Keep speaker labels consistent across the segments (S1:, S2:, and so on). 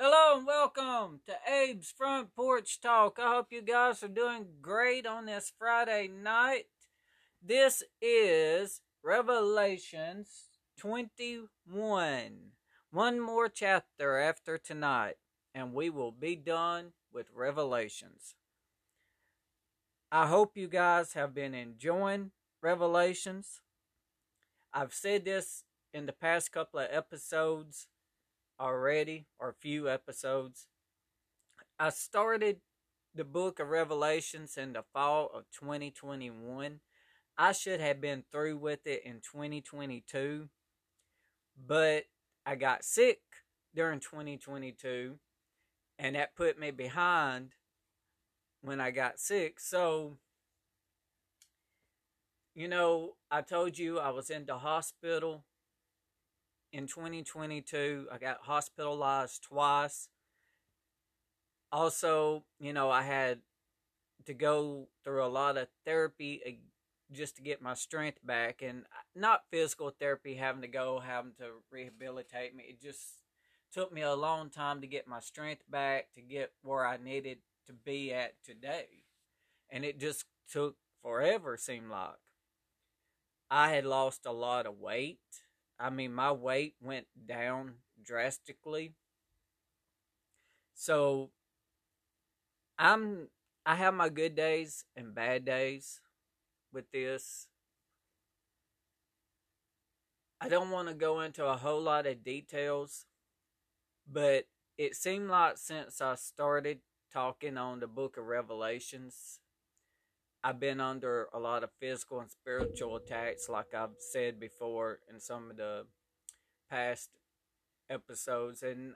S1: Hello and welcome to Abe's Front Porch Talk. I hope you guys are doing great on this Friday night. This is Revelations 21. One more chapter after tonight, and we will be done with Revelations. I hope you guys have been enjoying Revelations. I've said this in the past couple of episodes already, or a few episodes. I started the book of Revelations in the fall of 2021. I should have been through with it in 2022, but I got sick during 2022, and that put me behind when I got sick. So, you know, I told you I was in the hospital in 2022. I got hospitalized twice. Also, you know, I had to go through a lot of therapy uh, just to get my strength back and not physical therapy having to go having to rehabilitate me it just took me a long time to get my strength back to get where i needed to be at today and it just took forever seemed like i had lost a lot of weight I mean, my weight went down drastically. So I'm I have my good days and bad days with this. I don't want to go into a whole lot of details, but it seemed like since I started talking on the book of Revelations I've been under a lot of physical and spiritual attacks, like I've said before in some of the past episodes. And,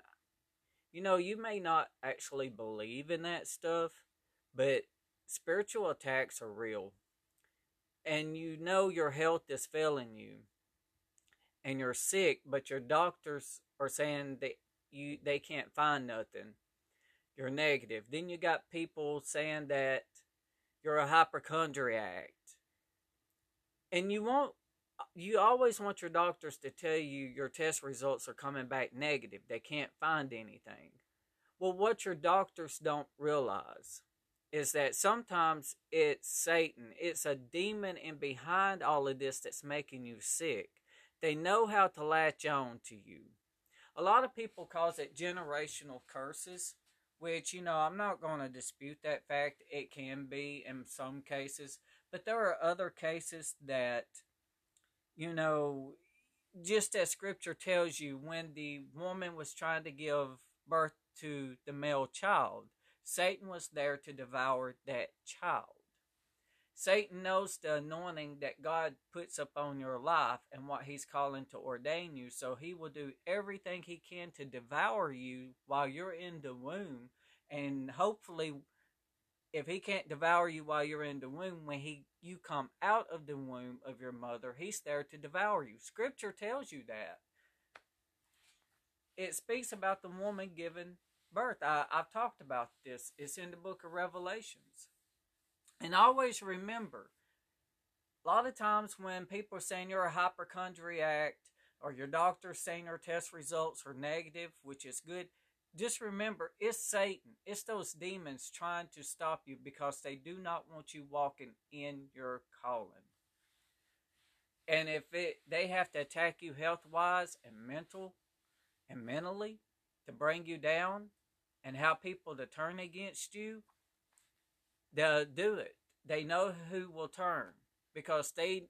S1: you know, you may not actually believe in that stuff, but spiritual attacks are real. And you know your health is failing you and you're sick, but your doctors are saying that you they can't find nothing. You're negative. Then you got people saying that you're a hypochondriac. And you want you always want your doctors to tell you your test results are coming back negative. They can't find anything. Well, what your doctors don't realize is that sometimes it's Satan. It's a demon in behind all of this that's making you sick. They know how to latch on to you. A lot of people cause it generational curses which, you know, I'm not going to dispute that fact. It can be in some cases, but there are other cases that, you know, just as scripture tells you, when the woman was trying to give birth to the male child, Satan was there to devour that child. Satan knows the anointing that God puts upon your life and what he's calling to ordain you. So he will do everything he can to devour you while you're in the womb. And hopefully, if he can't devour you while you're in the womb, when he you come out of the womb of your mother, he's there to devour you. Scripture tells you that. It speaks about the woman giving birth. I, I've talked about this. It's in the book of Revelations. And always remember, a lot of times when people are saying you're a hypochondriac or your doctor's saying your test results are negative, which is good, just remember it's Satan. It's those demons trying to stop you because they do not want you walking in your calling. And if it they have to attack you health wise and mental and mentally to bring you down and have people to turn against you, they'll do it. They know who will turn because they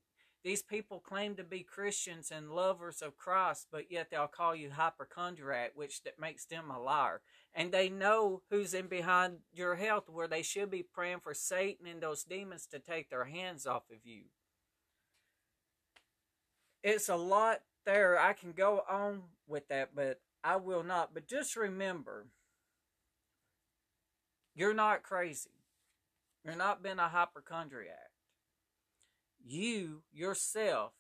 S1: these people claim to be Christians and lovers of Christ, but yet they'll call you hypochondriac, which that makes them a liar. And they know who's in behind your health, where they should be praying for Satan and those demons to take their hands off of you. It's a lot there. I can go on with that, but I will not. But just remember, you're not crazy. You're not being a hypochondriac. You yourself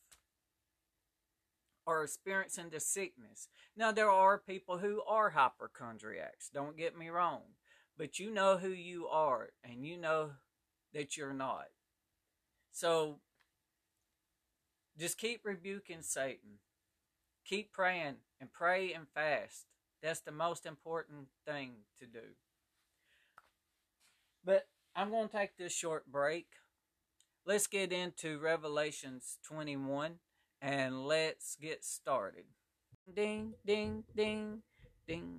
S1: are experiencing the sickness. Now, there are people who are hypochondriacs, don't get me wrong, but you know who you are and you know that you're not. So, just keep rebuking Satan. Keep praying and pray and fast That's the most important thing to do. But I'm going to take this short break. Let's get into Revelations 21 and let's get started. Ding, ding, ding, ding.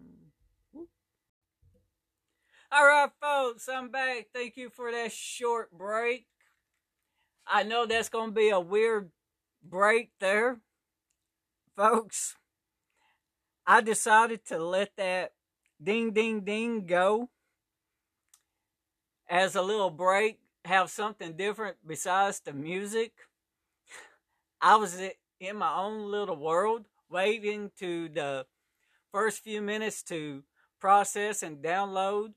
S1: All right, folks, I'm back. Thank you for that short break. I know that's going to be a weird break there, folks. I decided to let that ding, ding, ding go as a little break, have something different besides the music. I was in my own little world, waiting to the first few minutes to process and download.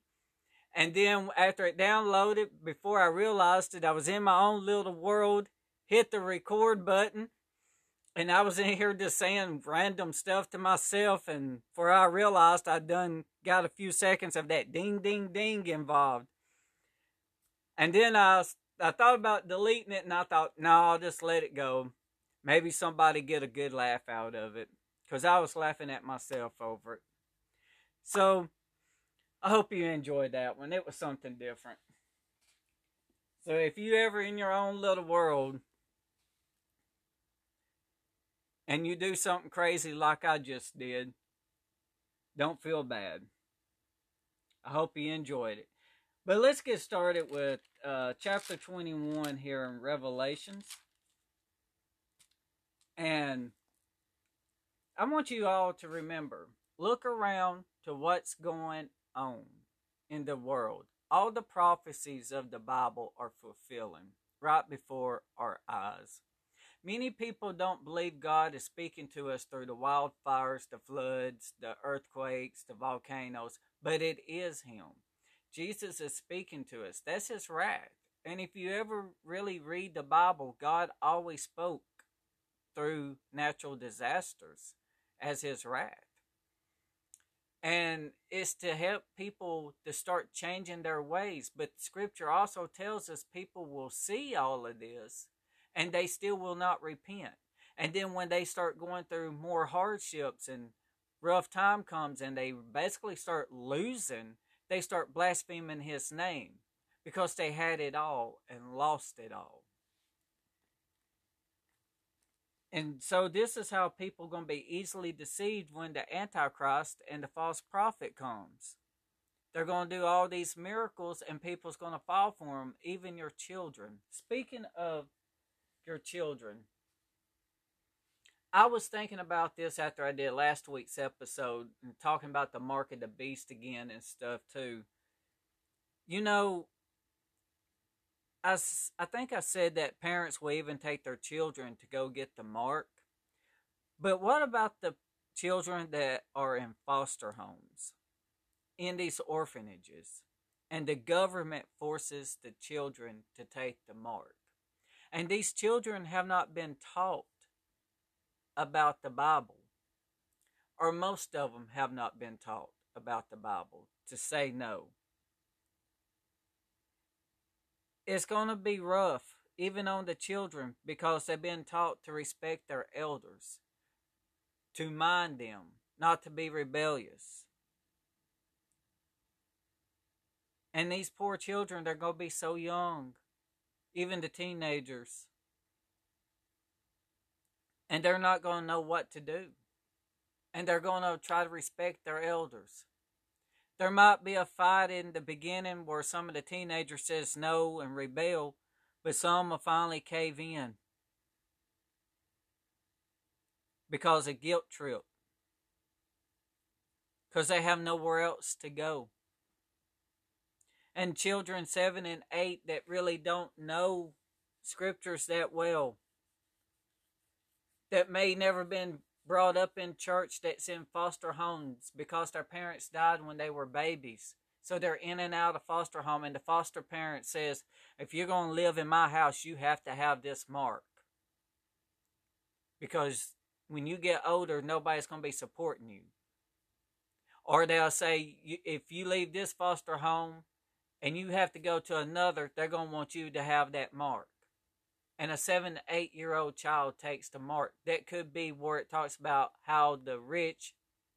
S1: And then after it downloaded, before I realized that I was in my own little world, hit the record button. And I was in here just saying random stuff to myself. And before I realized I'd done got a few seconds of that ding, ding, ding involved. And then I, I thought about deleting it and I thought, no, I'll just let it go. Maybe somebody get a good laugh out of it because I was laughing at myself over it. So I hope you enjoyed that one. It was something different. So if you ever in your own little world and you do something crazy like I just did, don't feel bad. I hope you enjoyed it. But let's get started with uh, chapter 21 here in Revelations. And I want you all to remember look around to what's going on in the world. All the prophecies of the Bible are fulfilling right before our eyes. Many people don't believe God is speaking to us through the wildfires, the floods, the earthquakes, the volcanoes, but it is Him. Jesus is speaking to us. That's His wrath. And if you ever really read the Bible, God always spoke through natural disasters as his wrath. And it's to help people to start changing their ways. But scripture also tells us people will see all of this and they still will not repent. And then when they start going through more hardships and rough time comes and they basically start losing, they start blaspheming his name because they had it all and lost it all. And so this is how people going to be easily deceived when the Antichrist and the false prophet comes. They're going to do all these miracles and people's going to fall for them, even your children. Speaking of your children, I was thinking about this after I did last week's episode and talking about the mark of the beast again and stuff too. You know, I, I think I said that parents will even take their children to go get the mark. But what about the children that are in foster homes, in these orphanages, and the government forces the children to take the mark? And these children have not been taught about the Bible, or most of them have not been taught about the Bible to say no it's going to be rough, even on the children, because they've been taught to respect their elders, to mind them, not to be rebellious. And these poor children, they're going to be so young, even the teenagers. And they're not going to know what to do. And they're going to try to respect their elders there might be a fight in the beginning where some of the teenagers says no and rebel, but some will finally cave in because of guilt trip. Because they have nowhere else to go. And children seven and eight that really don't know scriptures that well, that may never been brought up in church that's in foster homes because their parents died when they were babies. So they're in and out of foster home, and the foster parent says, if you're going to live in my house, you have to have this mark. Because when you get older, nobody's going to be supporting you. Or they'll say, if you leave this foster home and you have to go to another, they're going to want you to have that mark and a seven eight year old child takes the mark. That could be where it talks about how the rich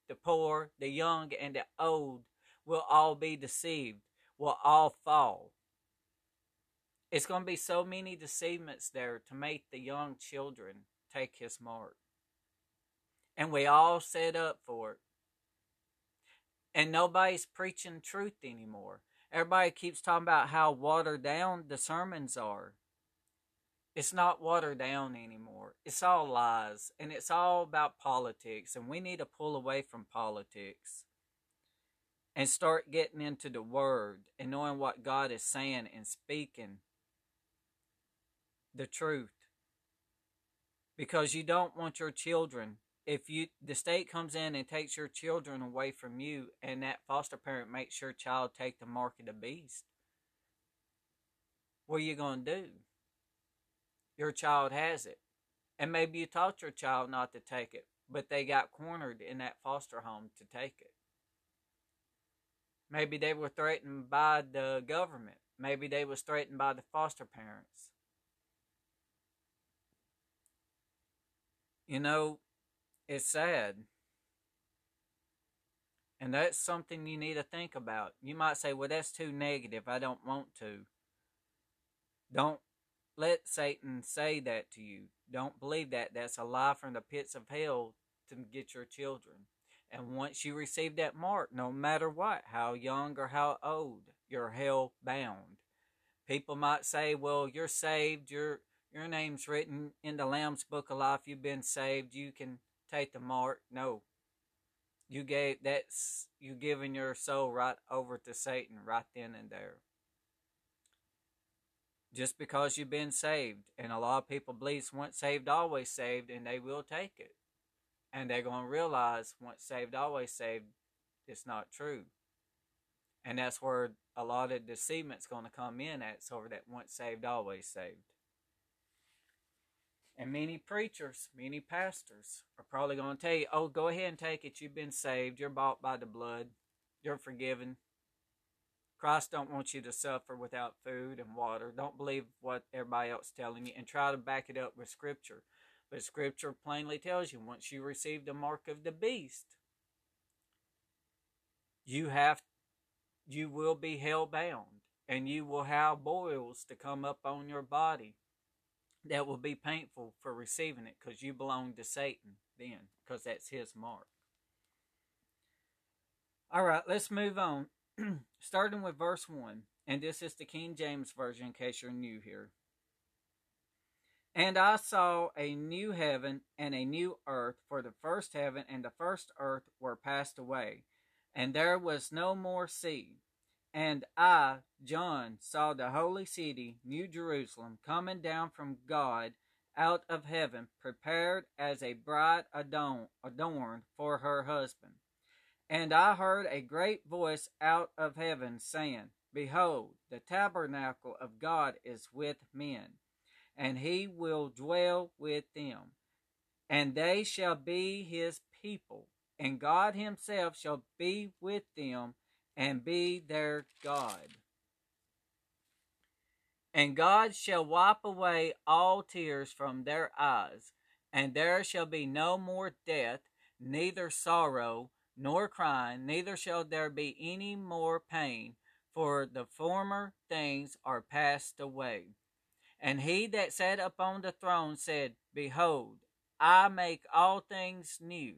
S1: the poor, the young, and the old will all be deceived, will all fall. It's going to be so many deceivements there to make the young children take his mark. And we all set up for it. And nobody's preaching truth anymore. Everybody keeps talking about how watered down the sermons are. It's not watered down anymore. It's all lies. And it's all about politics. And we need to pull away from politics and start getting into the Word and knowing what God is saying and speaking the truth. Because you don't want your children if you the state comes in and takes your children away from you and that foster parent makes your child take the mark of the beast what are you going to do your child has it and maybe you taught your child not to take it but they got cornered in that foster home to take it maybe they were threatened by the government maybe they was threatened by the foster parents you know it's sad. And that's something you need to think about. You might say, well, that's too negative. I don't want to. Don't let Satan say that to you. Don't believe that. That's a lie from the pits of hell to get your children. And once you receive that mark, no matter what, how young or how old, you're hell bound. People might say, well, you're saved, your your name's written in the Lamb's book of life, you've been saved, you can take the mark. No. You gave that's you giving your soul right over to Satan right then and there. Just because you've been saved, and a lot of people believe once saved, always saved, and they will take it. And they're going to realize once saved, always saved, it's not true. And that's where a lot of deceitment's going to come in at, over that once saved, always saved. And many preachers, many pastors are probably going to tell you, oh, go ahead and take it. You've been saved. You're bought by the blood. You're forgiven. Christ don't want you to suffer without food and water. Don't believe what everybody else is telling you and try to back it up with Scripture. But Scripture plainly tells you once you receive the mark of the beast, you have you will be hell bound and you will have boils to come up on your body that will be painful for receiving it because you belong to Satan then, because that's his mark. All right, let's move on. Starting with verse 1, and this is the King James Version in case you're new here. And I saw a new heaven and a new earth, for the first heaven and the first earth were passed away, and there was no more sea. And I, John, saw the holy city, New Jerusalem, coming down from God out of heaven, prepared as a bride adorned for her husband. And I heard a great voice out of heaven saying, Behold, the tabernacle of God is with men, and he will dwell with them. And they shall be his people, and God himself shall be with them and be their God. And God shall wipe away all tears from their eyes, and there shall be no more death, neither sorrow, nor crying, neither shall there be any more pain, for the former things are passed away. And he that sat upon the throne said, Behold, I make all things new.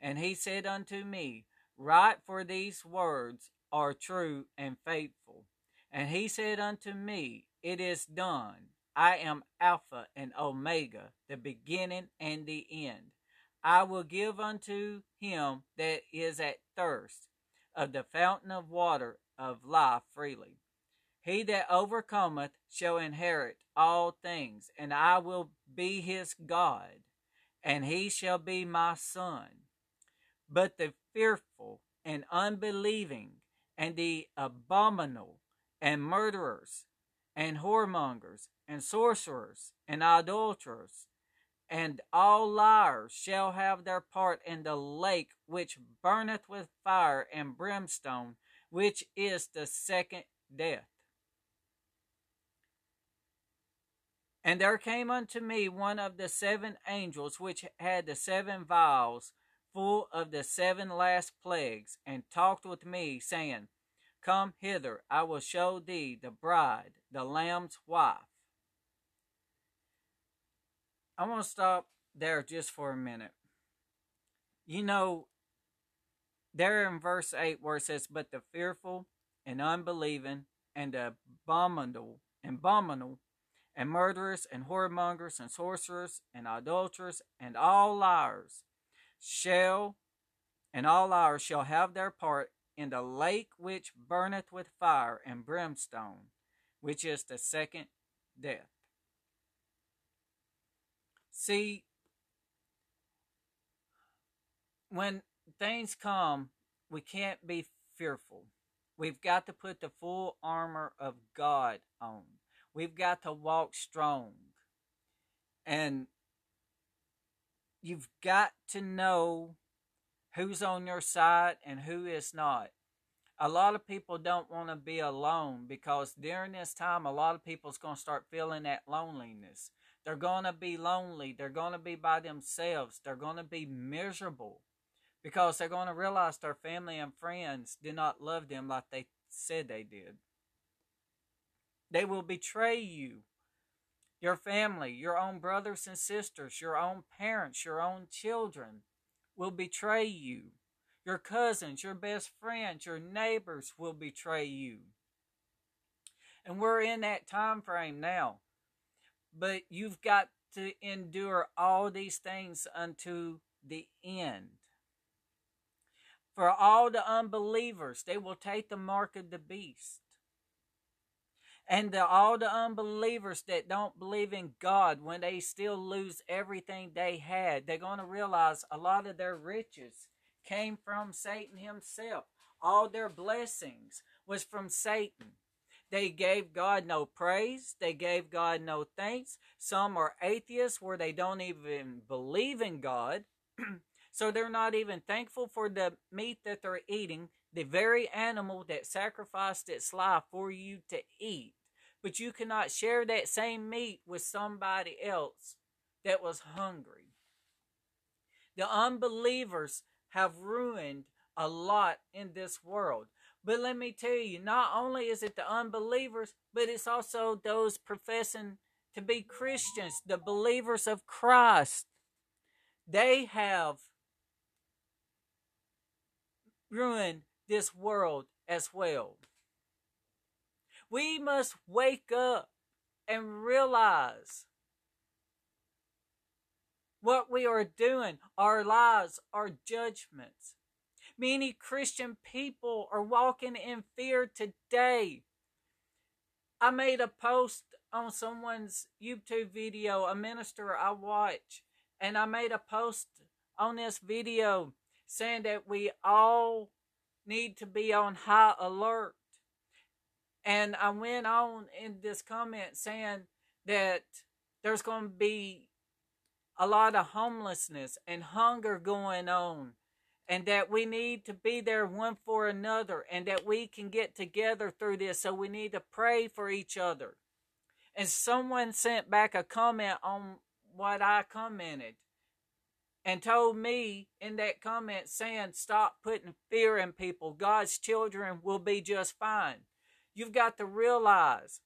S1: And he said unto me, Write for these words are true and faithful. And he said unto me, It is done. I am Alpha and Omega, the beginning and the end. I will give unto him that is at thirst of the fountain of water of life freely. He that overcometh shall inherit all things, and I will be his God, and he shall be my son. But the fearful and unbelieving, and the abominable, and murderers, and whoremongers, and sorcerers, and adulterers, and all liars shall have their part in the lake which burneth with fire and brimstone, which is the second death. And there came unto me one of the seven angels which had the seven vials full of the seven last plagues, and talked with me, saying, Come hither, I will show thee the bride, the Lamb's wife. I want to stop there just for a minute. You know, there in verse 8 where it says, But the fearful and unbelieving and abominable, abominable and murderers and whoremongers and sorcerers and adulterers and all liars shall and all liars shall have their part in the lake which burneth with fire and brimstone, which is the second death. See, when things come, we can't be fearful. We've got to put the full armor of God on. We've got to walk strong. And you've got to know who's on your side and who is not. A lot of people don't want to be alone because during this time, a lot of people's going to start feeling that loneliness. They're going to be lonely. They're going to be by themselves. They're going to be miserable because they're going to realize their family and friends did not love them like they said they did. They will betray you, your family, your own brothers and sisters, your own parents, your own children will betray you. Your cousins, your best friends, your neighbors will betray you. And we're in that time frame now. But you've got to endure all these things unto the end. For all the unbelievers, they will take the mark of the beast. And the, all the unbelievers that don't believe in God, when they still lose everything they had, they're going to realize a lot of their riches came from Satan himself. All their blessings was from Satan. They gave God no praise. They gave God no thanks. Some are atheists where they don't even believe in God. so they're not even thankful for the meat that they're eating, the very animal that sacrificed its life for you to eat but you cannot share that same meat with somebody else that was hungry. The unbelievers have ruined a lot in this world. But let me tell you, not only is it the unbelievers, but it's also those professing to be Christians, the believers of Christ. They have ruined this world as well. We must wake up and realize what we are doing, our lives, our judgments. Many Christian people are walking in fear today. I made a post on someone's YouTube video, a minister I watch, and I made a post on this video saying that we all need to be on high alert and I went on in this comment saying that there's going to be a lot of homelessness and hunger going on, and that we need to be there one for another, and that we can get together through this. So we need to pray for each other. And someone sent back a comment on what I commented and told me in that comment saying, Stop putting fear in people. God's children will be just fine. You've got to realize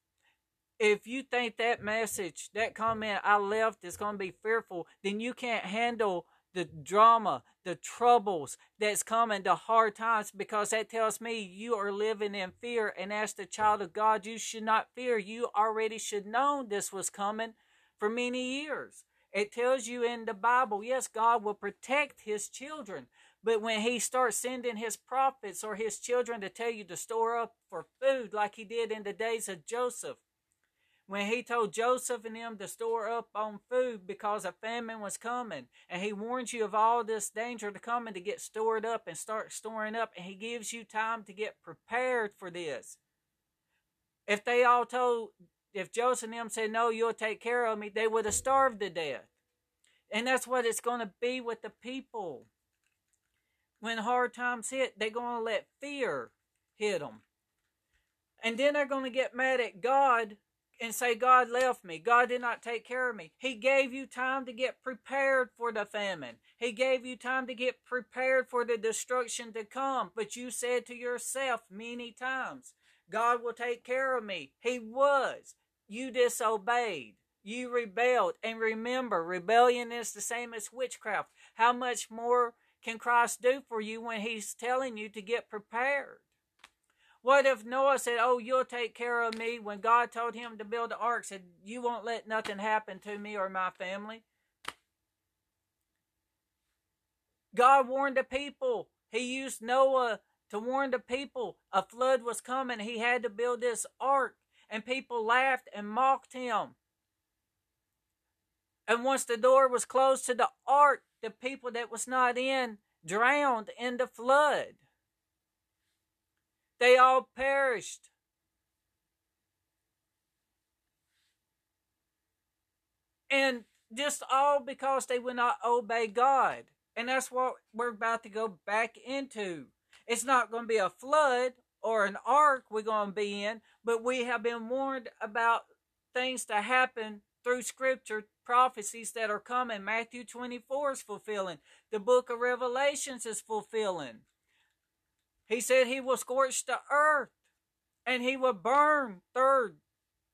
S1: if you think that message, that comment I left is going to be fearful, then you can't handle the drama, the troubles that's coming, the hard times, because that tells me you are living in fear. And as the child of God, you should not fear. You already should know this was coming for many years. It tells you in the Bible, yes, God will protect his children. But when he starts sending his prophets or his children to tell you to store up for food, like he did in the days of Joseph, when he told Joseph and them to store up on food because a famine was coming, and he warns you of all this danger to come and to get stored up and start storing up, and he gives you time to get prepared for this. If they all told, if Joseph and them said, No, you'll take care of me, they would have starved to death. And that's what it's going to be with the people when hard times hit, they're going to let fear hit them. And then they're going to get mad at God and say, God left me. God did not take care of me. He gave you time to get prepared for the famine. He gave you time to get prepared for the destruction to come. But you said to yourself many times, God will take care of me. He was. You disobeyed. You rebelled. And remember, rebellion is the same as witchcraft. How much more can Christ do for you when He's telling you to get prepared? What if Noah said, Oh, you'll take care of me when God told him to build the ark, said, You won't let nothing happen to me or my family? God warned the people. He used Noah to warn the people a flood was coming. He had to build this ark, and people laughed and mocked him. And once the door was closed to the ark, the people that was not in drowned in the flood. They all perished. And just all because they would not obey God. And that's what we're about to go back into. It's not going to be a flood or an ark we're going to be in, but we have been warned about things to happen through scripture, prophecies that are coming. Matthew 24 is fulfilling, the book of Revelations is fulfilling. He said he will scorch the earth and he will burn third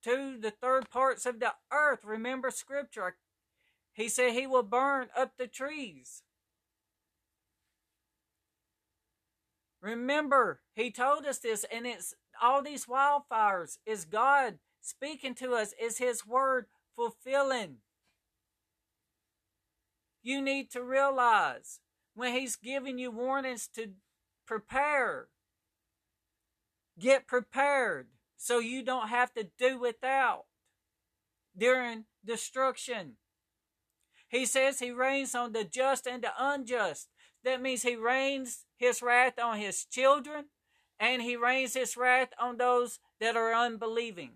S1: to the third parts of the earth. Remember scripture. He said he will burn up the trees. Remember, he told us this, and it's all these wildfires is God speaking to us, is his word fulfilling. You need to realize when he's giving you warnings to prepare. Get prepared so you don't have to do without during destruction. He says he rains on the just and the unjust. That means he rains his wrath on his children and he rains his wrath on those that are unbelieving.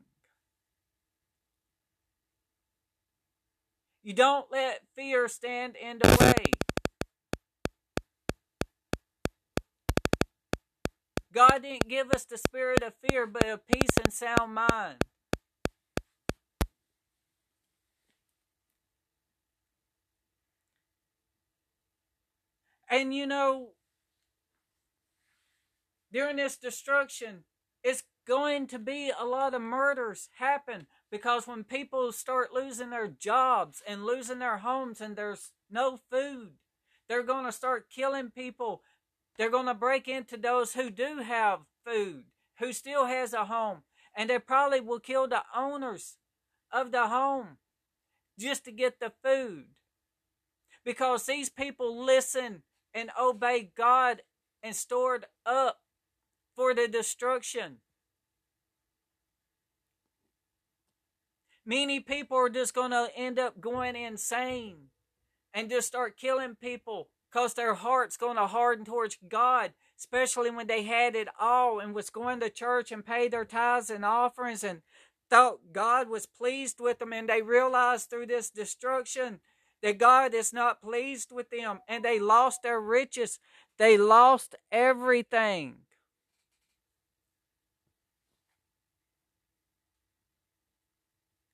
S1: You don't let fear stand in the way. God didn't give us the spirit of fear, but of peace and sound mind. And you know, during this destruction, it's going to be a lot of murders happen because when people start losing their jobs and losing their homes and there's no food, they're going to start killing people they're going to break into those who do have food, who still has a home, and they probably will kill the owners of the home just to get the food. Because these people listen and obey God and stored up for the destruction. Many people are just going to end up going insane and just start killing people because their heart's going to harden towards God, especially when they had it all and was going to church and paid their tithes and offerings and thought God was pleased with them, and they realized through this destruction that God is not pleased with them, and they lost their riches. They lost everything.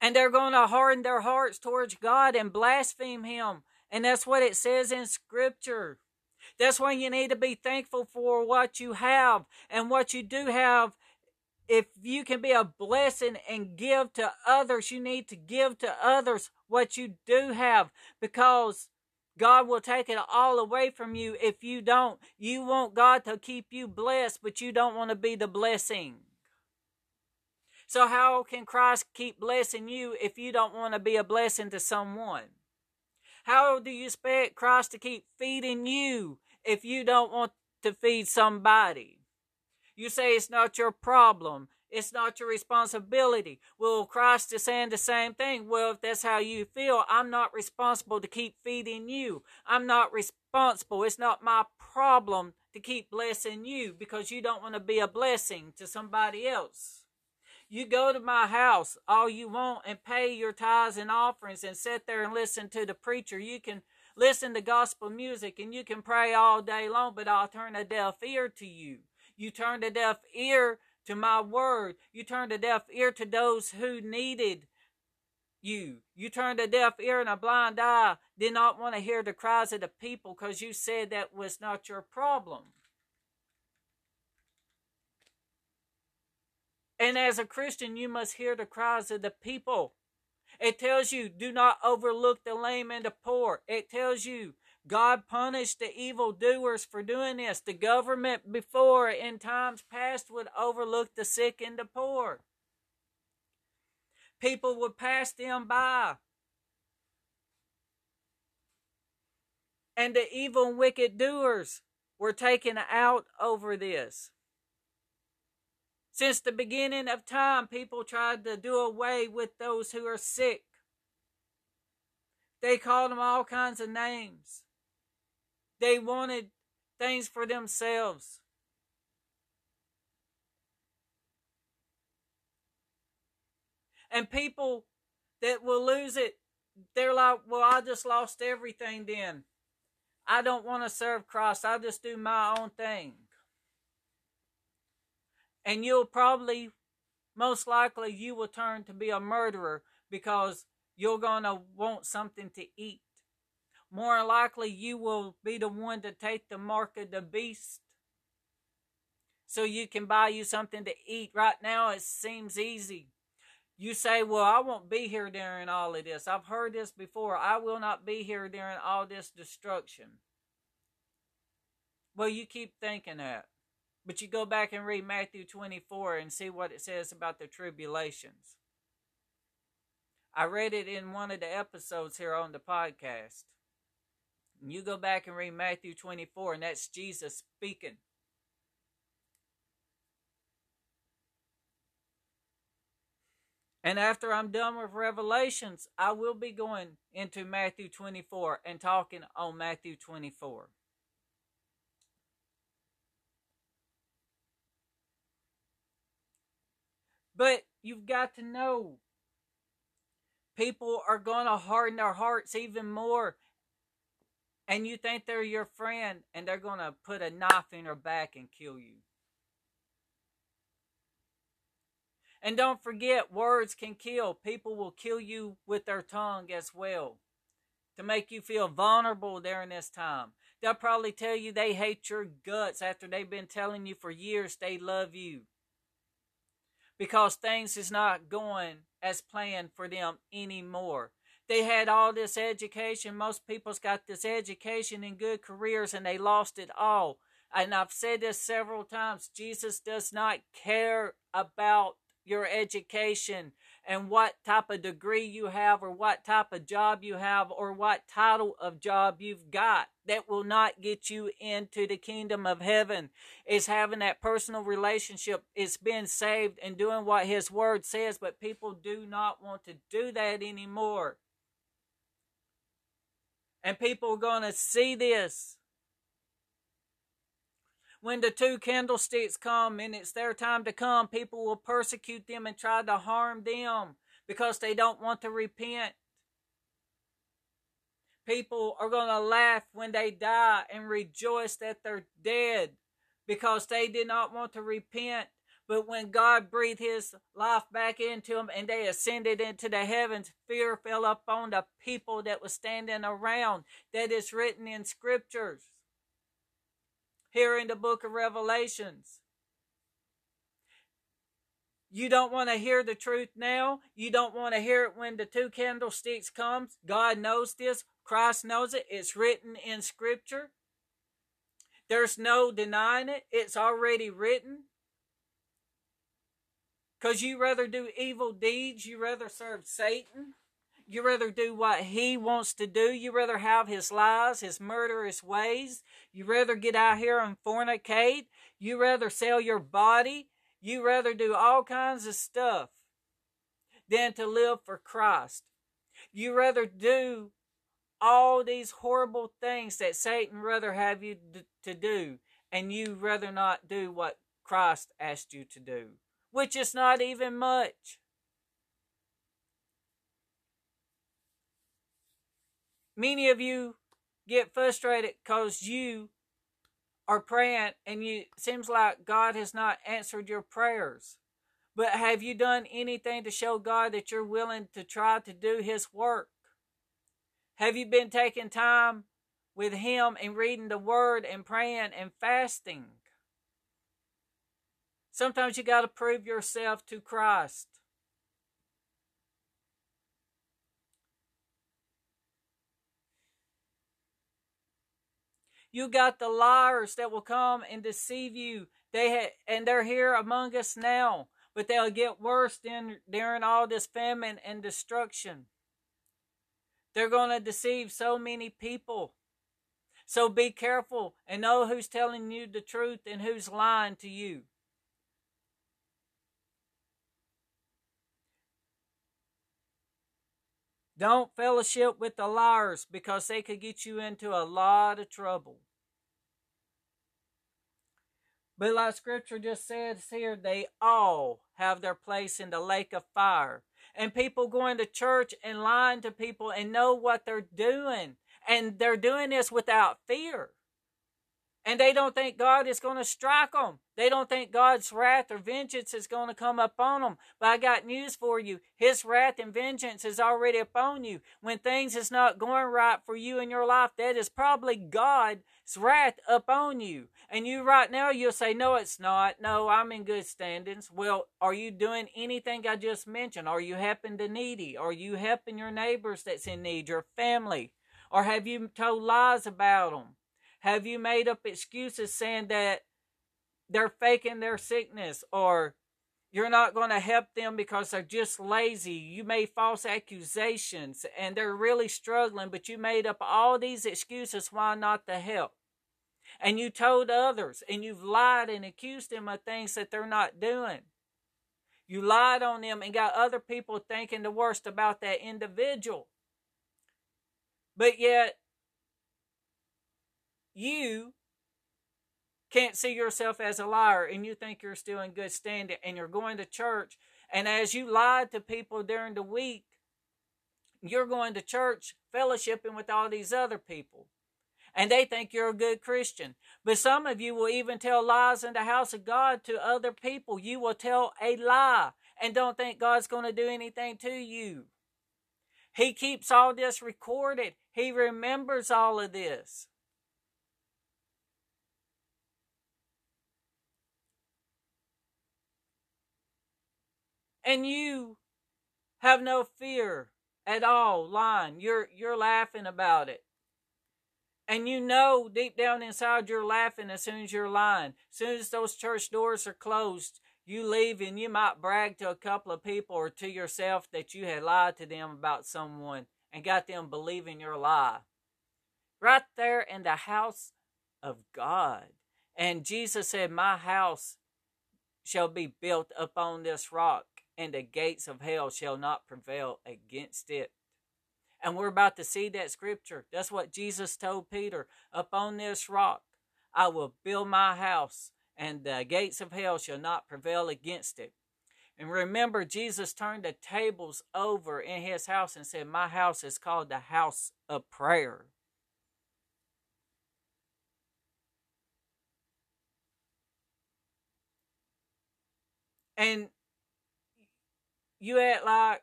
S1: And they're going to harden their hearts towards God and blaspheme Him and that's what it says in Scripture. That's why you need to be thankful for what you have and what you do have. If you can be a blessing and give to others, you need to give to others what you do have because God will take it all away from you if you don't. You want God to keep you blessed, but you don't want to be the blessing. So, how can Christ keep blessing you if you don't want to be a blessing to someone? How do you expect Christ to keep feeding you if you don't want to feed somebody? You say it's not your problem. It's not your responsibility. Well, Christ is saying the same thing. Well, if that's how you feel, I'm not responsible to keep feeding you. I'm not responsible. It's not my problem to keep blessing you because you don't want to be a blessing to somebody else. You go to my house all you want and pay your tithes and offerings and sit there and listen to the preacher. You can listen to gospel music and you can pray all day long, but I'll turn a deaf ear to you. You turn a deaf ear to my word. You turned a deaf ear to those who needed you. You turned a deaf ear and a blind eye, did not want to hear the cries of the people because you said that was not your problem. And as a Christian, you must hear the cries of the people. It tells you, do not overlook the lame and the poor. It tells you, God punished the evildoers for doing this. The government before, in times past, would overlook the sick and the poor. People would pass them by. And the evil and wicked doers were taken out over this. Since the beginning of time, people tried to do away with those who are sick. They called them all kinds of names. They wanted things for themselves. And people that will lose it, they're like, well, I just lost everything then. I don't want to serve Christ. I just do my own thing. And you'll probably, most likely, you will turn to be a murderer because you're going to want something to eat. More likely, you will be the one to take the mark of the beast so you can buy you something to eat. Right now, it seems easy. You say, Well, I won't be here during all of this. I've heard this before. I will not be here during all this destruction. Well, you keep thinking that. But you go back and read Matthew 24 and see what it says about the tribulations. I read it in one of the episodes here on the podcast. You go back and read Matthew 24, and that's Jesus speaking. And after I'm done with Revelations, I will be going into Matthew 24 and talking on Matthew 24. But you've got to know people are going to harden their hearts even more. And you think they're your friend, and they're going to put a knife in their back and kill you. And don't forget, words can kill. People will kill you with their tongue as well to make you feel vulnerable during this time. They'll probably tell you they hate your guts after they've been telling you for years they love you because things is not going as planned for them anymore. They had all this education. Most people's got this education and good careers and they lost it all. And I've said this several times. Jesus does not care about your education and what type of degree you have or what type of job you have or what title of job you've got that will not get you into the kingdom of heaven. Is having that personal relationship. It's being saved and doing what his word says but people do not want to do that anymore. And people are going to see this when the two candlesticks come and it's their time to come, people will persecute them and try to harm them because they don't want to repent. People are going to laugh when they die and rejoice that they're dead because they did not want to repent. But when God breathed his life back into them and they ascended into the heavens, fear fell upon the people that was standing around. That is written in scriptures here in the book of Revelations. You don't want to hear the truth now. You don't want to hear it when the two candlesticks comes. God knows this. Christ knows it. It's written in scripture. There's no denying it. It's already written. Because you rather do evil deeds, you rather serve Satan. You rather do what he wants to do. You rather have his lies, his murderous ways. You rather get out here and fornicate. You rather sell your body. You rather do all kinds of stuff than to live for Christ. You rather do all these horrible things that Satan rather have you to do, and you rather not do what Christ asked you to do, which is not even much. Many of you get frustrated because you are praying and you seems like God has not answered your prayers. But have you done anything to show God that you're willing to try to do his work? Have you been taking time with him and reading the word and praying and fasting? Sometimes you got to prove yourself to Christ. You got the liars that will come and deceive you. They ha- and they're here among us now, but they'll get worse in, during all this famine and destruction. They're going to deceive so many people. So be careful and know who's telling you the truth and who's lying to you. Don't fellowship with the liars because they could get you into a lot of trouble. But like scripture just says here, they all have their place in the lake of fire. And people going to church and lying to people and know what they're doing. And they're doing this without fear and they don't think God is going to strike them. They don't think God's wrath or vengeance is going to come upon them. But I got news for you. His wrath and vengeance is already upon you. When things is not going right for you in your life, that is probably God's wrath upon you. And you right now, you'll say, no, it's not. No, I'm in good standings. Well, are you doing anything I just mentioned? Are you helping the needy? Are you helping your neighbors that's in need, your family? Or have you told lies about them? Have you made up excuses saying that they're faking their sickness or you're not going to help them because they're just lazy? You made false accusations and they're really struggling, but you made up all these excuses why not to help. And you told others and you've lied and accused them of things that they're not doing. You lied on them and got other people thinking the worst about that individual. But yet, you can't see yourself as a liar and you think you're still in good standing and you're going to church and as you lied to people during the week you're going to church fellowshipping with all these other people and they think you're a good christian. But some of you will even tell lies in the house of god to other people. You will tell a lie and don't think god's going to do anything to you. He keeps all this recorded. He remembers all of this and you have no fear at all lying. You're you're laughing about it. And you know deep down inside you're laughing as soon as you're lying. As soon as those church doors are closed you leave and you might brag to a couple of people or to yourself that you had lied to them about someone and got them believing your lie. Right there in the house of god. And jesus said my house shall be built upon this rock and the gates of hell shall not prevail against it. And we're about to see that scripture. That's what Jesus told Peter. Upon this rock I will build my house, and the gates of hell shall not prevail against it. And remember, Jesus turned the tables over in his house and said, My house is called the house of prayer. And you act like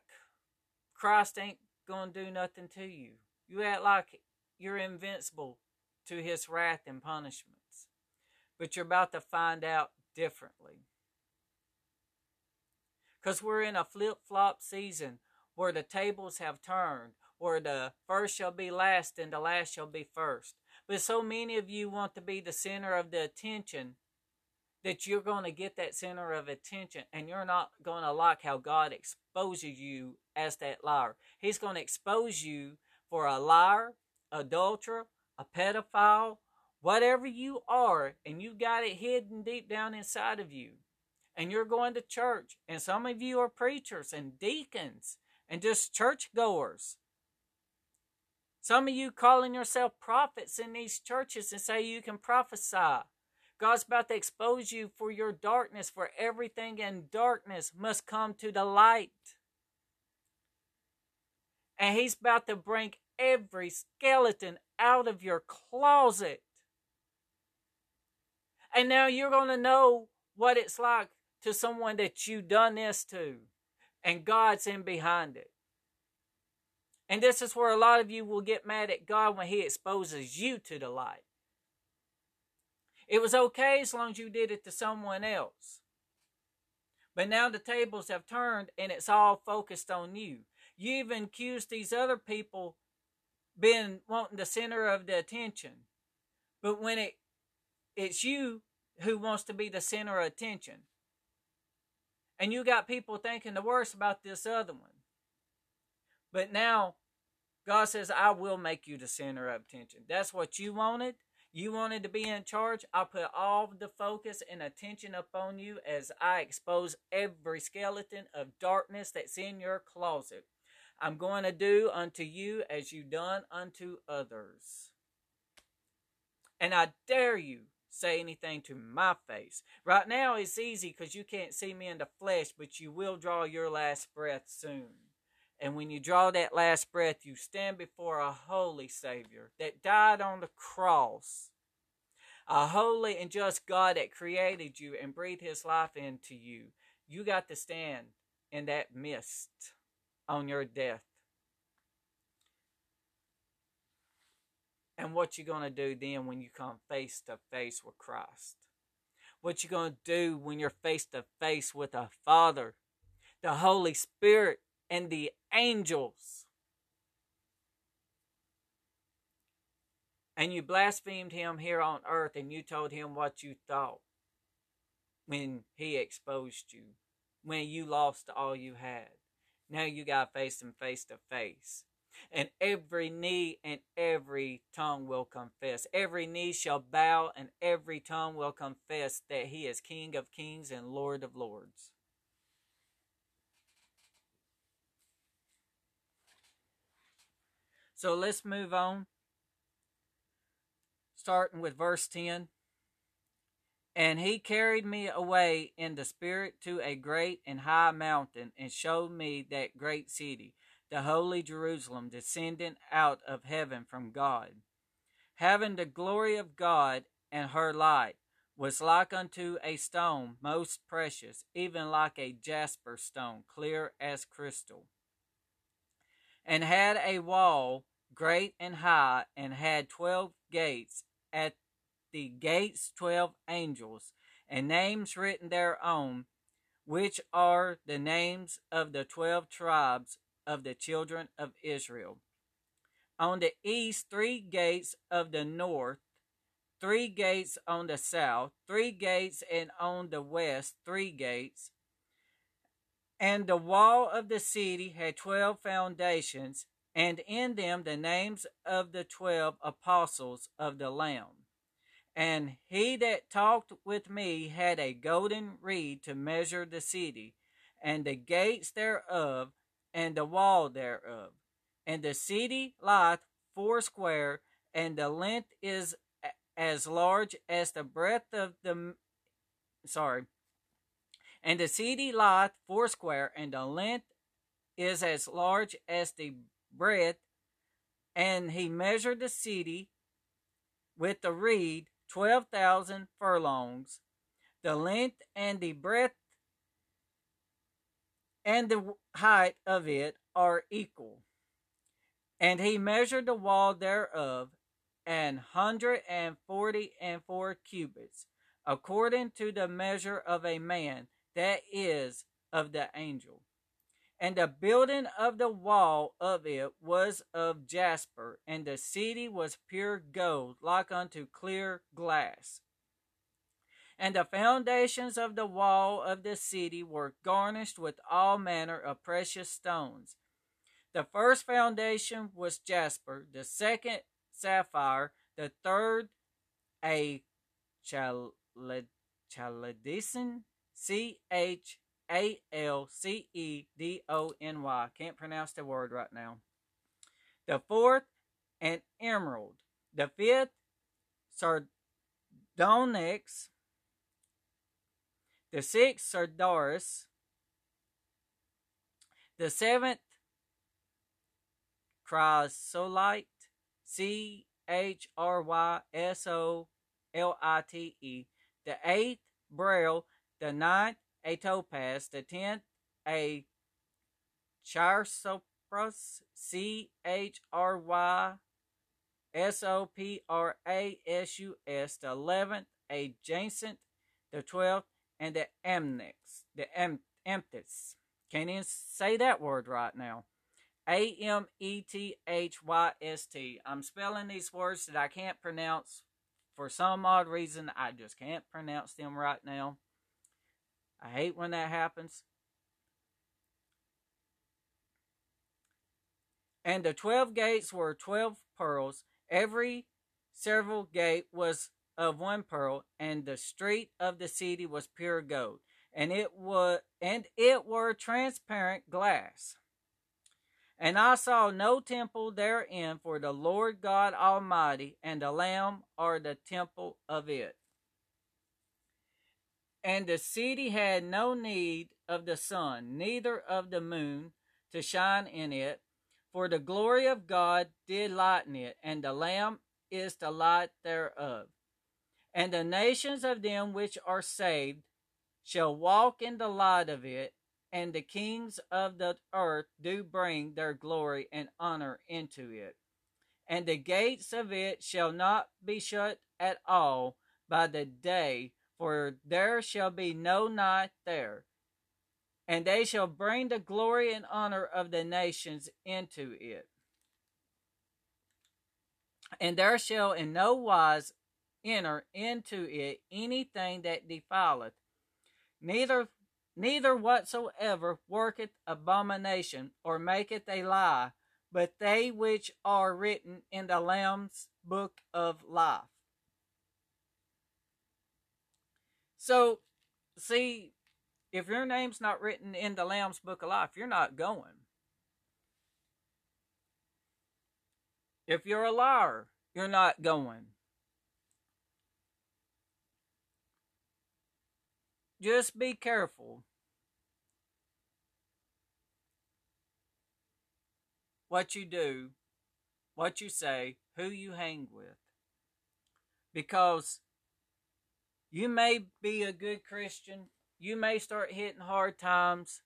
S1: Christ ain't gonna do nothing to you. You act like you're invincible to his wrath and punishments. But you're about to find out differently. Because we're in a flip flop season where the tables have turned, where the first shall be last and the last shall be first. But so many of you want to be the center of the attention that you're going to get that center of attention and you're not going to like how God exposes you as that liar. He's going to expose you for a liar, adulterer, a pedophile, whatever you are, and you got it hidden deep down inside of you. And you're going to church, and some of you are preachers and deacons and just churchgoers. Some of you calling yourself prophets in these churches and say you can prophesy. God's about to expose you for your darkness, for everything in darkness must come to the light. And He's about to bring every skeleton out of your closet. And now you're going to know what it's like to someone that you've done this to. And God's in behind it. And this is where a lot of you will get mad at God when He exposes you to the light. It was okay as long as you did it to someone else. But now the tables have turned and it's all focused on you. You even accused these other people being wanting the center of the attention. But when it it's you who wants to be the center of attention. And you got people thinking the worst about this other one. But now God says, I will make you the center of attention. That's what you wanted. You wanted to be in charge. I'll put all the focus and attention upon you as I expose every skeleton of darkness that's in your closet. I'm going to do unto you as you've done unto others. And I dare you say anything to my face. Right now it's easy because you can't see me in the flesh, but you will draw your last breath soon. And when you draw that last breath, you stand before a holy Savior that died on the cross, a holy and just God that created you and breathed his life into you. You got to stand in that mist on your death. And what you going to do then when you come face to face with Christ? What you going to do when you're face to face with a Father, the Holy Spirit, and the angels. And you blasphemed him here on earth and you told him what you thought when he exposed you, when you lost all you had. Now you got to face him face to face. And every knee and every tongue will confess. Every knee shall bow and every tongue will confess that he is King of kings and Lord of lords. So let's move on. Starting with verse 10. And he carried me away in the spirit to a great and high mountain, and showed me that great city, the holy Jerusalem, descending out of heaven from God, having the glory of God, and her light was like unto a stone most precious, even like a jasper stone, clear as crystal and had a wall great and high, and had twelve gates. At the gates twelve angels, and names written thereon, which are the names of the twelve tribes of the children of Israel. On the east, three gates of the north, three gates on the south, three gates, and on the west, three gates and the wall of the city had twelve foundations, and in them the names of the twelve apostles of the Lamb. And he that talked with me had a golden reed to measure the city, and the gates thereof, and the wall thereof. And the city lieth foursquare, and the length is as large as the breadth of the sorry and the city lieth foursquare, and the length is as large as the breadth. And he measured the city with the reed twelve thousand furlongs. The length and the breadth and the height of it are equal. And he measured the wall thereof an hundred and forty and four cubits, according to the measure of a man, that is of the angel. And the building of the wall of it was of jasper, and the city was pure gold, like unto clear glass. And the foundations of the wall of the city were garnished with all manner of precious stones. The first foundation was jasper, the second sapphire, the third a chalcedon, C H A L C E D O N Y. Can't pronounce the word right now. The fourth, an emerald. The fifth, sardonyx. The sixth, sardoris. The seventh, chrysolite. C H R Y S O L I T E the eighth beryl, the ninth a topaz, the tenth a chrysoprase, C H R Y S O P R A S U S, the eleventh a jacinth, the twelfth, and the amnix, the am, amethys. Can't even say that word right now. A M E T H Y S T. I'm spelling these words that I can't pronounce for some odd reason. I just can't pronounce them right now. I hate when that happens. And the twelve gates were twelve pearls. Every several gate was of one pearl, and the street of the city was pure gold, and it was and it were transparent glass. And I saw no temple therein, for the Lord God Almighty and the Lamb are the temple of it. And the city had no need of the sun, neither of the moon to shine in it, for the glory of God did lighten it, and the Lamb is the light thereof. And the nations of them which are saved shall walk in the light of it, and the kings of the earth do bring their glory and honor into it. And the gates of it shall not be shut at all by the day, for there shall be no night there. And they shall bring the glory and honor of the nations into it. And there shall in no wise enter into it anything that defileth, neither neither whatsoever worketh abomination or maketh a lie, but they which are written in the Lamb's book of life. So, see, if your name's not written in the Lamb's book of life, you're not going. If you're a liar, you're not going. Just be careful. What you do, what you say, who you hang with. Because you may be a good Christian, you may start hitting hard times.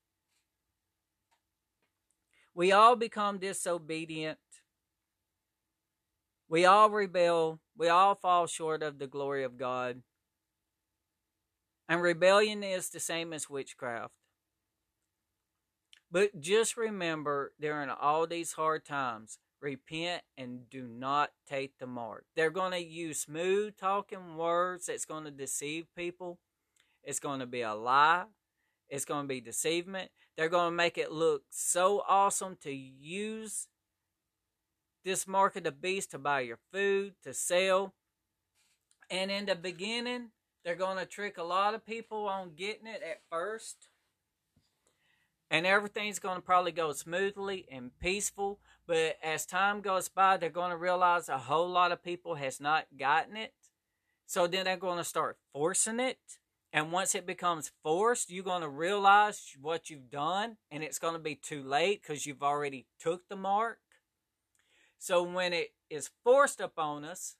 S1: We all become disobedient. We all rebel. We all fall short of the glory of God. And rebellion is the same as witchcraft. But just remember during all these hard times, repent and do not take the mark. They're going to use smooth talking words that's going to deceive people. It's going to be a lie. It's going to be deceivement. They're going to make it look so awesome to use this mark of the beast to buy your food, to sell. And in the beginning, they're going to trick a lot of people on getting it at first. And everything's going to probably go smoothly and peaceful. But as time goes by, they're going to realize a whole lot of people has not gotten it. So then they're going to start forcing it. And once it becomes forced, you're going to realize what you've done. And it's going to be too late because you've already took the mark. So when it is forced upon us,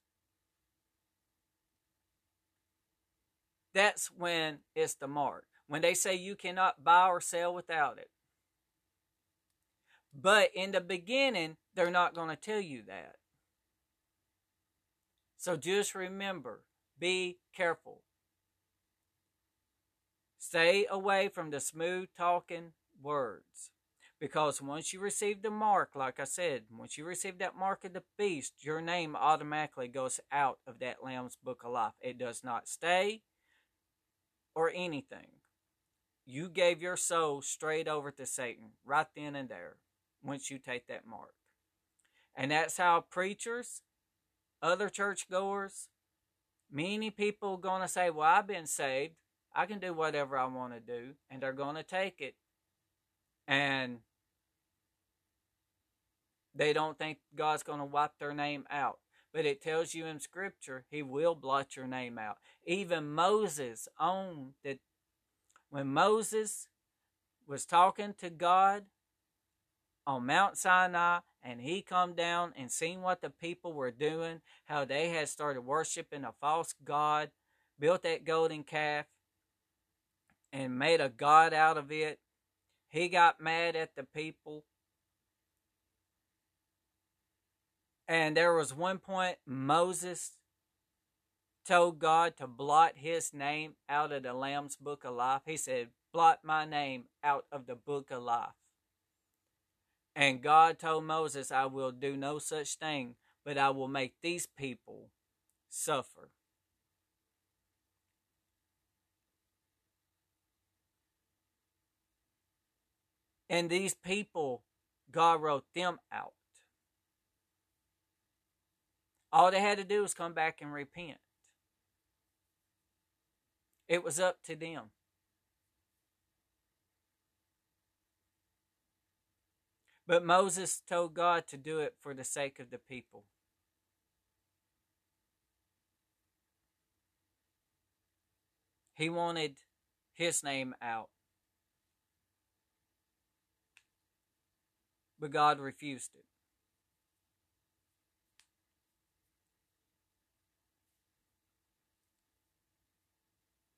S1: that's when it's the mark. When they say you cannot buy or sell without it. But in the beginning, they're not going to tell you that. So just remember be careful. Stay away from the smooth talking words. Because once you receive the mark, like I said, once you receive that mark of the beast, your name automatically goes out of that Lamb's book of life. It does not stay, or anything. You gave your soul straight over to Satan right then and there once you take that mark. And that's how preachers, other churchgoers, many people going to say, Well, I've been saved. I can do whatever I want to do. And they're going to take it. And they don't think God's going to wipe their name out. But it tells you in Scripture, He will blot your name out. Even Moses owned that when Moses was talking to God on Mount Sinai and he come down and seen what the people were doing, how they had started worshiping a false god built that golden calf and made a god out of it. He got mad at the people. And there was one point Moses told God to blot his name out of the Lamb's book of life. He said, Blot my name out of the book of life. And God told Moses, I will do no such thing, but I will make these people suffer. And these people, God wrote them out. All they had to do was come back and repent. It was up to them. But Moses told God to do it for the sake of the people. He wanted his name out. But God refused it.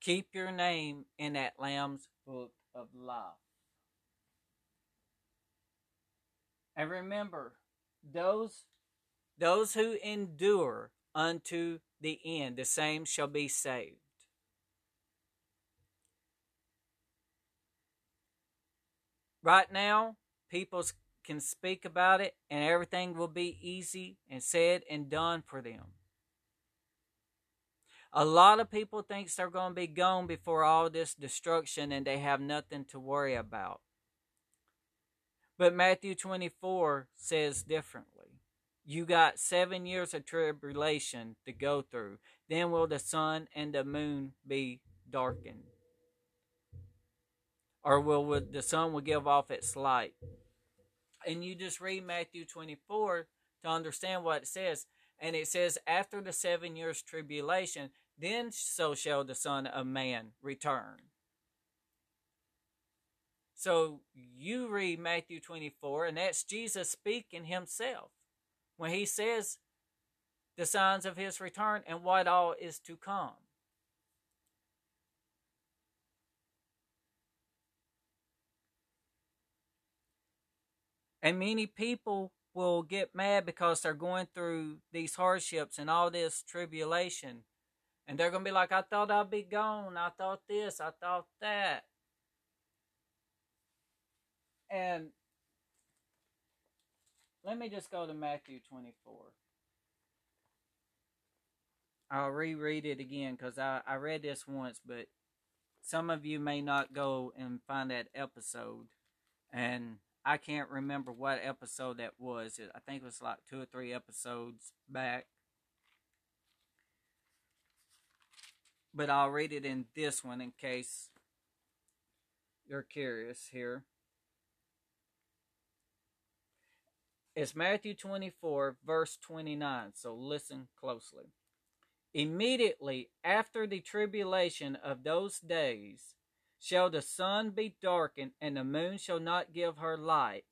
S1: Keep your name in that Lamb's book of life. And remember, those those who endure unto the end, the same shall be saved. Right now, people can speak about it and everything will be easy and said and done for them. A lot of people thinks they're going to be gone before all this destruction and they have nothing to worry about. But Matthew 24 says differently. You got seven years of tribulation to go through. Then will the sun and the moon be darkened? Or will the sun will give off its light? And you just read Matthew 24 to understand what it says. And it says, after the seven years tribulation, then so shall the Son of Man return. So you read Matthew 24, and that's Jesus speaking himself when he says the signs of his return and what all is to come. And many people will get mad because they're going through these hardships and all this tribulation. And they're going to be like, I thought I'd be gone. I thought this. I thought that. And let me just go to Matthew 24. I'll reread it again because I, I read this once, but some of you may not go and find that episode. And I can't remember what episode that was. I think it was like two or three episodes back. But I'll read it in this one in case you're curious here. It's Matthew 24, verse 29. So listen closely. Immediately after the tribulation of those days shall the sun be darkened, and the moon shall not give her light,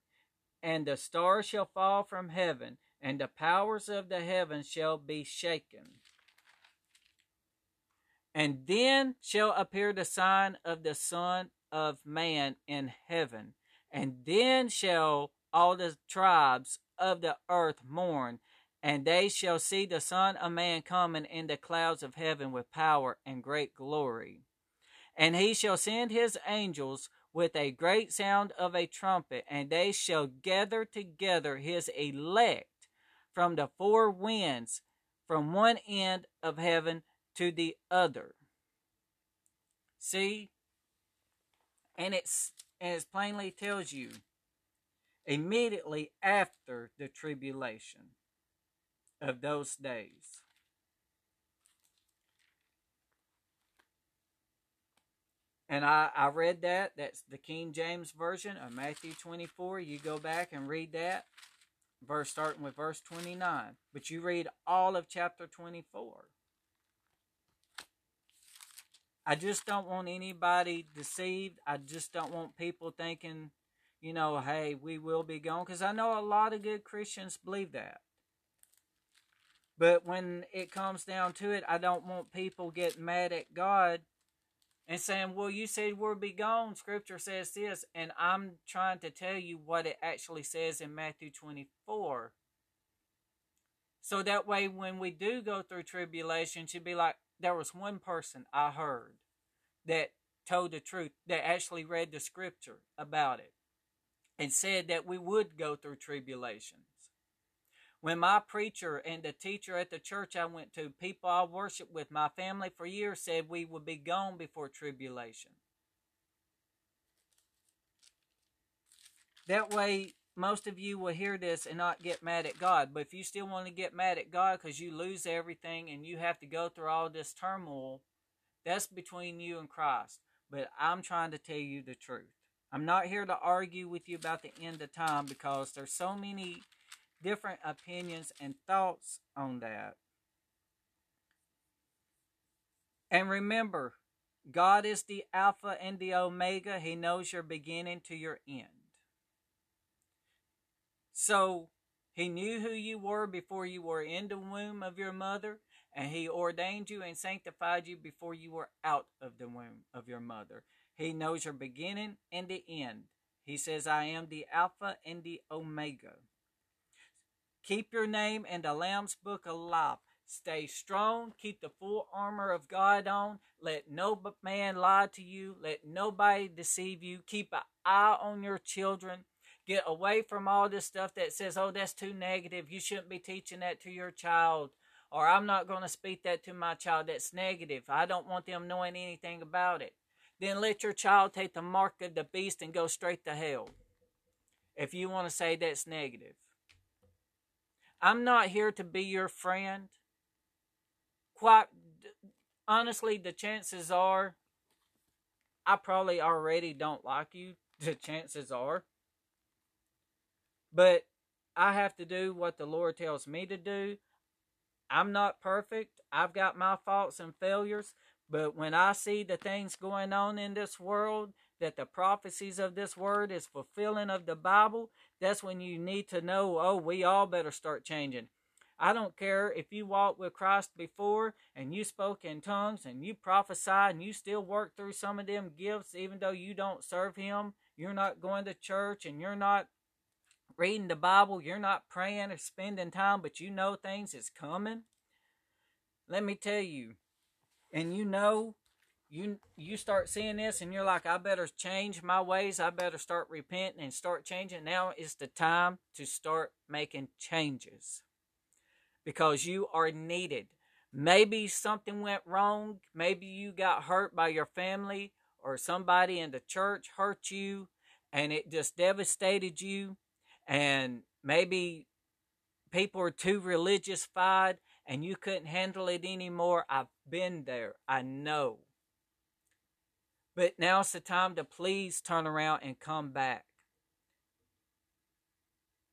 S1: and the stars shall fall from heaven, and the powers of the heavens shall be shaken. And then shall appear the sign of the Son of Man in heaven, and then shall all the tribes of the earth mourn, and they shall see the Son of Man coming in the clouds of heaven with power and great glory. And he shall send his angels with a great sound of a trumpet, and they shall gather together his elect from the four winds, from one end of heaven to the other. See? And it's and it plainly tells you immediately after the tribulation of those days. And I, I read that. That's the King James Version of Matthew 24. You go back and read that, verse starting with verse 29. But you read all of chapter 24. I just don't want anybody deceived. I just don't want people thinking you know, hey, we will be gone. Because I know a lot of good Christians believe that. But when it comes down to it, I don't want people getting mad at God and saying, Well, you said we'll be gone. Scripture says this. And I'm trying to tell you what it actually says in Matthew 24. So that way, when we do go through tribulation, should be like, there was one person I heard that told the truth, that actually read the scripture about it and said that we would go through tribulations. When my preacher and the teacher at the church I went to, people I worshiped with, my family for years said we would be gone before tribulation. That way, most of you will hear this and not get mad at God. But if you still want to get mad at God because you lose everything and you have to go through all this turmoil, that's between you and Christ. But I'm trying to tell you the truth. I'm not here to argue with you about the end of time because there's so many different opinions and thoughts on that. And remember, God is the Alpha and the Omega. He knows your beginning to your end. So, He knew who you were before you were in the womb of your mother, and He ordained you and sanctified you before you were out of the womb of your mother. He knows your beginning and the end. He says, I am the Alpha and the Omega. Keep your name in the Lamb's book alive. Stay strong. Keep the full armor of God on. Let no man lie to you. Let nobody deceive you. Keep an eye on your children. Get away from all this stuff that says, oh, that's too negative. You shouldn't be teaching that to your child. Or I'm not going to speak that to my child. That's negative. I don't want them knowing anything about it. Then let your child take the mark of the beast and go straight to hell. If you want to say that's negative. I'm not here to be your friend. Quite honestly, the chances are I probably already don't like you. The chances are. But I have to do what the Lord tells me to do. I'm not perfect. I've got my faults and failures. But when I see the things going on in this world, that the prophecies of this word is fulfilling of the Bible, that's when you need to know, oh, we all better start changing. I don't care if you walked with Christ before and you spoke in tongues and you prophesied and you still work through some of them gifts, even though you don't serve Him, you're not going to church and you're not reading the Bible, you're not praying or spending time, but you know things is coming. Let me tell you, and you know you you start seeing this and you're like i better change my ways. I better start repenting and start changing. Now is the time to start making changes because you are needed. Maybe something went wrong. Maybe you got hurt by your family or somebody in the church hurt you and it just devastated you and maybe people are too religious fied and you couldn't handle it anymore i've been there i know but now's the time to please turn around and come back.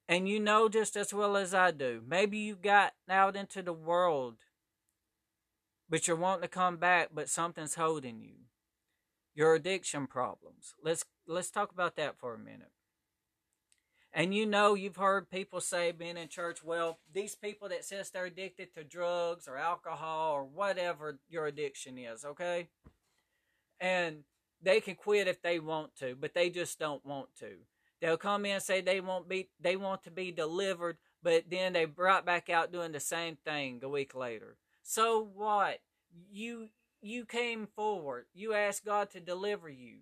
S1: And you know just as well as I do. Maybe you got out into the world, but you're wanting to come back, but something's holding you. Your addiction problems. Let's let's talk about that for a minute. And you know, you've heard people say, being in church, well, these people that says they're addicted to drugs or alcohol or whatever your addiction is, okay? And they can quit if they want to, but they just don't want to. They'll come in and say they won't be they want to be delivered, but then they brought back out doing the same thing a week later. So what? You you came forward. You asked God to deliver you.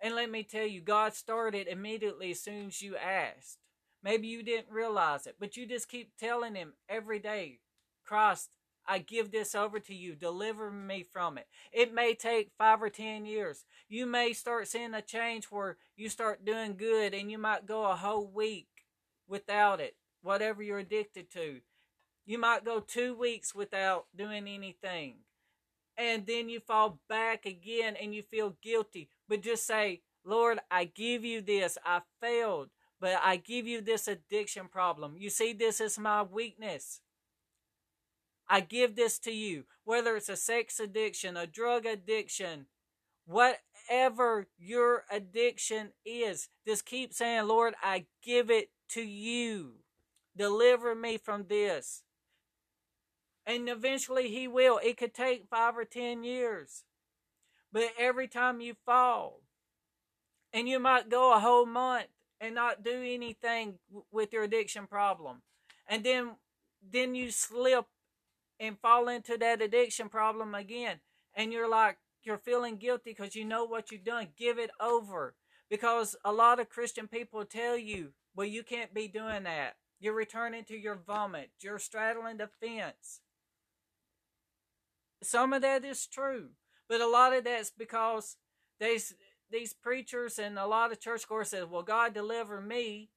S1: And let me tell you, God started immediately as soon as you asked. Maybe you didn't realize it, but you just keep telling him every day, Christ, I give this over to you. Deliver me from it. It may take five or ten years. You may start seeing a change where you start doing good and you might go a whole week without it, whatever you're addicted to. You might go two weeks without doing anything. And then you fall back again and you feel guilty. But just say, Lord, I give you this. I failed, but I give you this addiction problem. You see, this is my weakness. I give this to you. Whether it's a sex addiction, a drug addiction, whatever your addiction is, just keep saying, Lord, I give it to you. Deliver me from this. And eventually he will. It could take five or ten years. But every time you fall, and you might go a whole month and not do anything with your addiction problem. And then then you slip and fall into that addiction problem again. And you're like, you're feeling guilty because you know what you've done. Give it over. Because a lot of Christian people tell you, well, you can't be doing that. You're returning to your vomit. You're straddling the fence. Some of that is true. But a lot of that's because these these preachers and a lot of churchgoers says, Well, God delivered me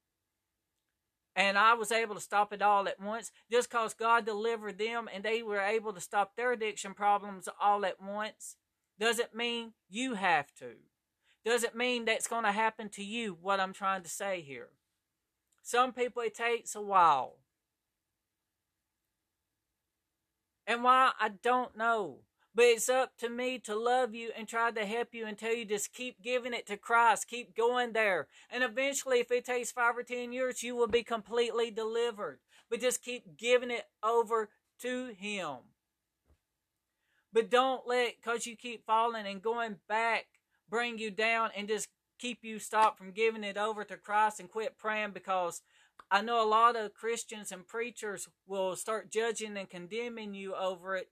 S1: and I was able to stop it all at once just because God delivered them and they were able to stop their addiction problems all at once doesn't mean you have to. Doesn't mean that's going to happen to you, what I'm trying to say here. Some people, it takes a while. And why, I don't know. But it's up to me to love you and try to help you until you just keep giving it to Christ. Keep going there. And eventually, if it takes five or ten years, you will be completely delivered. But just keep giving it over to Him. But don't let, because you keep falling and going back, bring you down and just keep you stopped from giving it over to Christ and quit praying because I know a lot of Christians and preachers will start judging and condemning you over it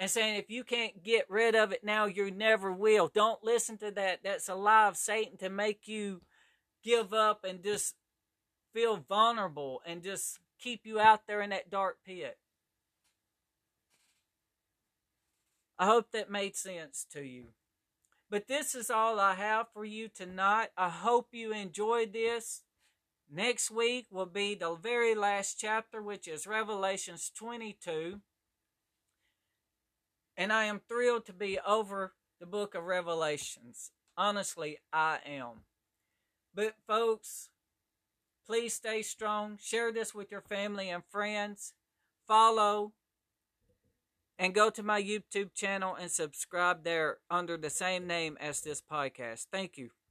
S1: and saying if you can't get rid of it now, you never will. Don't listen to that. That's a lie of Satan to make you give up and just feel vulnerable and just keep you out there in that dark pit. I hope that made sense to you. But this is all I have for you tonight. I hope you enjoyed this. Next week will be the very last chapter, which is Revelations 22. And I am thrilled to be over the book of Revelations. Honestly, I am. But, folks, please stay strong. Share this with your family and friends. Follow and go to my YouTube channel and subscribe there under the same name as this podcast. Thank you.